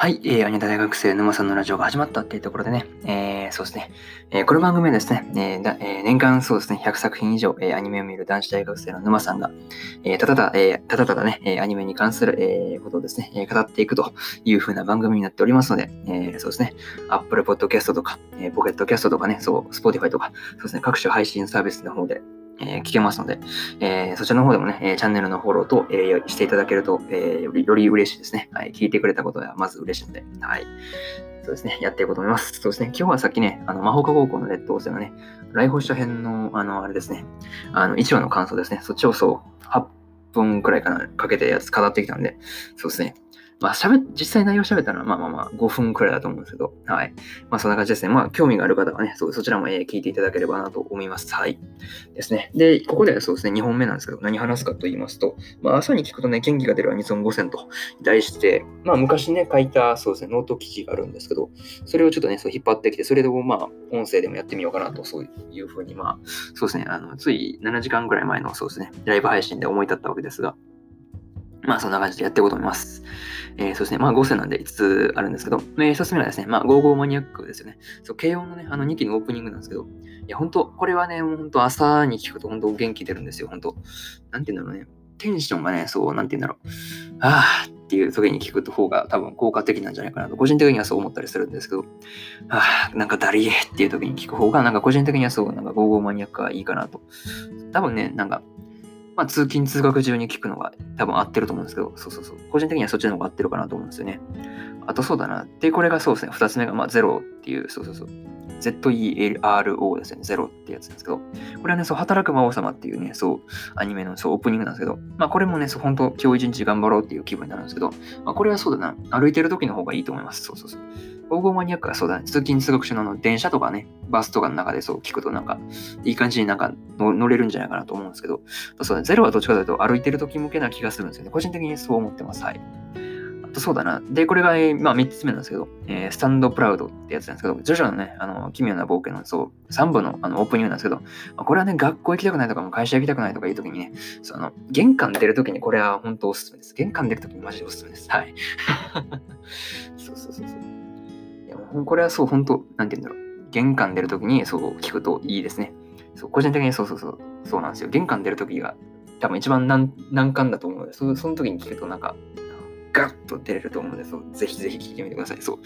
はい、えー、アニタ大学生沼さんのラジオが始まったっていうところでね、えー、そうですね、えー、この番組はですね、えーだえー、年間そうですね、100作品以上、えー、アニメを見る男子大学生の沼さんが、えー、ただただ、えー、ただただね、え、アニメに関する、えー、ことをですね、えー、語っていくという風な番組になっておりますので、えー、そうですね、Apple Podcast とか、えー、Pocket Cast とかね、そう、Spotify とか、そうですね、各種配信サービスの方で、えー、聞けますので、えー、そちらの方でもね、えチャンネルのフォローと、え、していただけると、えよりより嬉しいですね。はい。聞いてくれたことはまず嬉しいので、はい。そうですね。やっていこうと思います。そうですね。今日はさっきね、あの、魔法科高校の劣等生のね、来訪者編の、あの、あれですね、あの、1話の感想ですね。そっちをそう、8分くらいかな、かけてやつ語ってきたんで、そうですね。まあ、喋、実際内容喋ったのは、まあまあまあ、5分くらいだと思うんですけど、はい。まあ、そんな感じですね。まあ、興味がある方はね、そそちらも、えー、聞いていただければなと思います。はい。ですね。で、ここではそうですね、2本目なんですけど、何話すかと言いますと、まあ、朝に聞くとね、元気が出るアニソン5選と題して、まあ、昔ね、書いた、そうですね、ノート記事があるんですけど、それをちょっとね、そう引っ張ってきて、それでもまあ、音声でもやってみようかなと、そういうふうに、まあ、そうですね、あの、つい7時間ぐらい前の、そうですね、ライブ配信で思い立ったわけですが、まあ、そんな感じでやっていこうと思います。えー、そうですね。まあ、5選なんで5つあるんですけど、えー、1つ目はですね、まあ、 GO! GO! MANIAC ですよね。そう、けいおんのね、あの2期のオープニングなんですけど、いや、本当これはね、本当朝に聞くと本当元気出るんですよ、本当なんて言うんだろうね。テンションがね、そう、なんて言うんだろう。ああっていう時に聞く方が多分効果的なんじゃないかなと、個人的にはそう思ったりするんですけど、ああ、なんかダリエっていう時に聞く方が、なんか個人的にはそう、なんか55マニアックはいいかなと。多分ね、なんか、まあ、通勤通学中に聞くのが多分合ってると思うんですけど、そうそうそう。個人的にはそっちの方が合ってるかなと思うんですよね。あとそうだな。で、これがそうですね。2つ目が、まあ、ゼロっていう、そうそうそう。ZERO ですね。ゼロってやつですけど、これはね、そう、働く魔王様っていうね、そう、アニメのそうオープニングなんですけど、まあこれもね、そう、本当今日一日頑張ろうっていう気分になるんですけど、まあこれはそうだな、歩いてる時の方がいいと思います。そうそうそう。黄金マニアックはそうだね、通勤通学中の電車とかね、バスとかの中でそう聞くとなんか、いい感じになんか乗れるんじゃないかなと思うんですけど、そうだね、ゼロはどっちかというと歩いてる時向けな気がするんですよね。個人的にそう思ってます。はい。あとそうだな。で、これが、えー、まあ3つ目なんですけど、えー、スタンドプラウドってやつなんですけど、ジョジョのね、あの、奇妙な冒険の、そう、3部のあのオープニングなんですけど、まあ、これはね、学校行きたくないとかも会社行きたくないとかいう時にね、その、玄関出る時にこれは本当おすすめです。玄関出る時にマジでおすすめです。はい。そうそうそうそう。これはそう、本当なんて言うんだろう。玄関出るときにそう聞くといいですね。そう、個人的にそうそうそう、そうなんですよ。玄関出るときが多分一番難難関だと思うので、そその時に聞くとなんか、ガッと出れると思うので、そうぜひぜひ聞いてみてください。そう。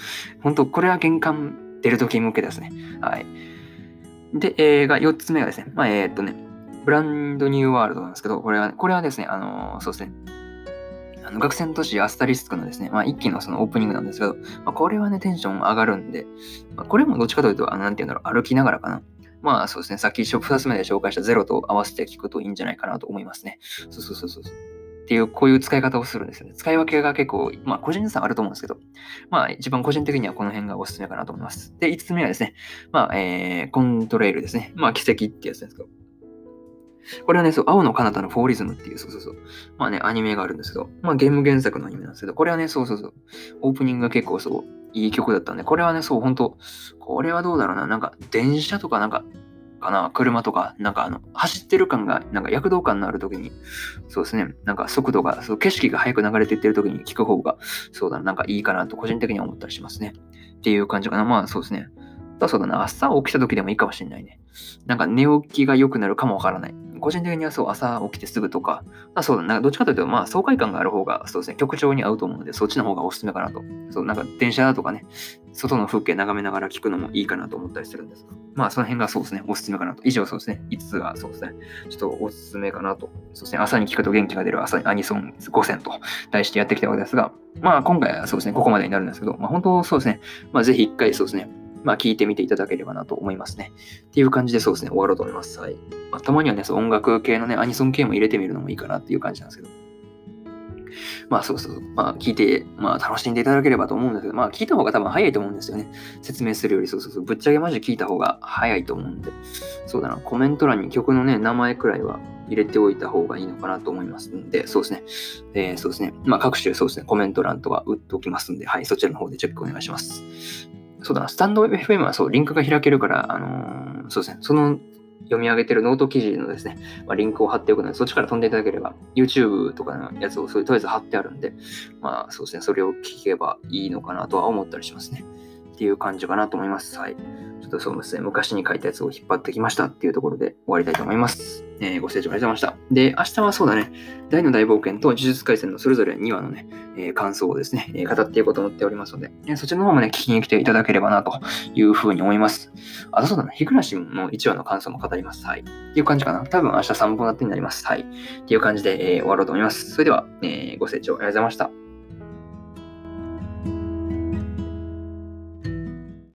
本当これは玄関出るとき向けですね。はい。で、えー、が4つ目がですね、まあ、えー、っとね、ブランドニューワールドなんですけど、これは、これはですね、あのー、そうですね、あの学生の都市アスタリスクのですね、まあ、一期のそのオープニングなんですけど、まあ、これはね、テンション上がるんで、まあ、これもどっちかというと、あの、なんていうんだろう、歩きながらかな。まあそうですね、さっき2つ目で紹介したゼロと合わせて聞くといいんじゃないかなと思いますね。そうそうそうそう。っていう、こういう使い方をするんですよね。使い分けが結構、まあ個人差あると思うんですけど、まあ一番個人的にはこの辺がおすすめかなと思います。で、5つ目はですね、まあ、えー、コントレイルですね。まあ奇跡ってやつですけど、これはね、そう、青の彼方のフォーリズムっていう、そうそうそう。まあね、アニメがあるんですけど、まあゲーム原作のアニメなんですけど、これはね、そうそうそう。オープニングが結構そう、いい曲だったんで、これはね、そう、ほんと、これはどうだろうな。なんか、電車とかなんか、かな、車とか、なんかあの、走ってる感が、なんか躍動感のある時に、そうですね、なんか速度が、そう景色が速く流れていってる時に聞く方が、そうだな、なんかいいかなと個人的には思ったりしますね。っていう感じかな。まあそうですね。そうだな、朝起きた時でもいいかもしれないね。なんか寝起きが良くなるかもわからない。個人的にはそう、朝起きてすぐとか、まあ、そうだな、どっちかというと、まあ、爽快感がある方が、そうですね、曲調に合うと思うので、そっちの方がおすすめかなと。そう、なんか電車だとかね、外の風景眺めながら聞くのもいいかなと思ったりするんですが、まあ、その辺がそうですね、おすすめかなと。以上、そうですね、5つがそうですね、ちょっとおすすめかなと。そうですね、朝に聞くと元気が出る朝アニソン5選と題してやってきたわけですが、まあ、今回はそうですね、ここまでになるんですけど、まあ、本当そうですね、まあ、ぜひ一回そうですね、まあ、聞いてみていただければなと思いますね。っていう感じでそうですね、終わろうと思います。はい。まあ、たまにはね、そう音楽系のね、アニソン系も入れてみるのもいいかなっていう感じなんですけど。まあそうそう。まあ聞いて、まあ楽しんでいただければと思うんですけど、まあ聞いた方が多分早いと思うんですよね。説明するより、そうそうそう。ぶっちゃけマジで聞いた方が早いと思うんで。そうだな。コメント欄に曲のね、名前くらいは入れておいた方がいいのかなと思いますんで、そうですね。えー、そうですね。まあ各種そうですね、コメント欄とか打っておきますんで、はい、そちらの方でチェックお願いします。そうだな、スタンド FM はそう、リンクが開けるから、あのー、そうですね、その読み上げてるノート記事のですね、まあ、リンクを貼っておくので、そっちから飛んでいただければ、YouTube とかのやつをそれとりあえず貼ってあるんで、まあそうですね、それを聞けばいいのかなとは思ったりしますね。っていう感じかなと思います。はい。ちょっとそうですね、昔に書いたやつを引っ張ってきましたっていうところで終わりたいと思います。えー、ご清聴ありがとうございました。で、明日はそうだね、大の大冒険と呪術廻戦のそれぞれ2話のね、えー、感想をですね、えー、語っていこうと思っておりますので、えそちらの方もね、聞きに来ていただければなというふうに思います。あとそうだね、日暮らしの1話の感想も語ります。はい。っていう感じかな。多分明日3本立ってになります。はい。っていう感じで、え終わろうと思います。それでは、えご清聴ありがとうございました。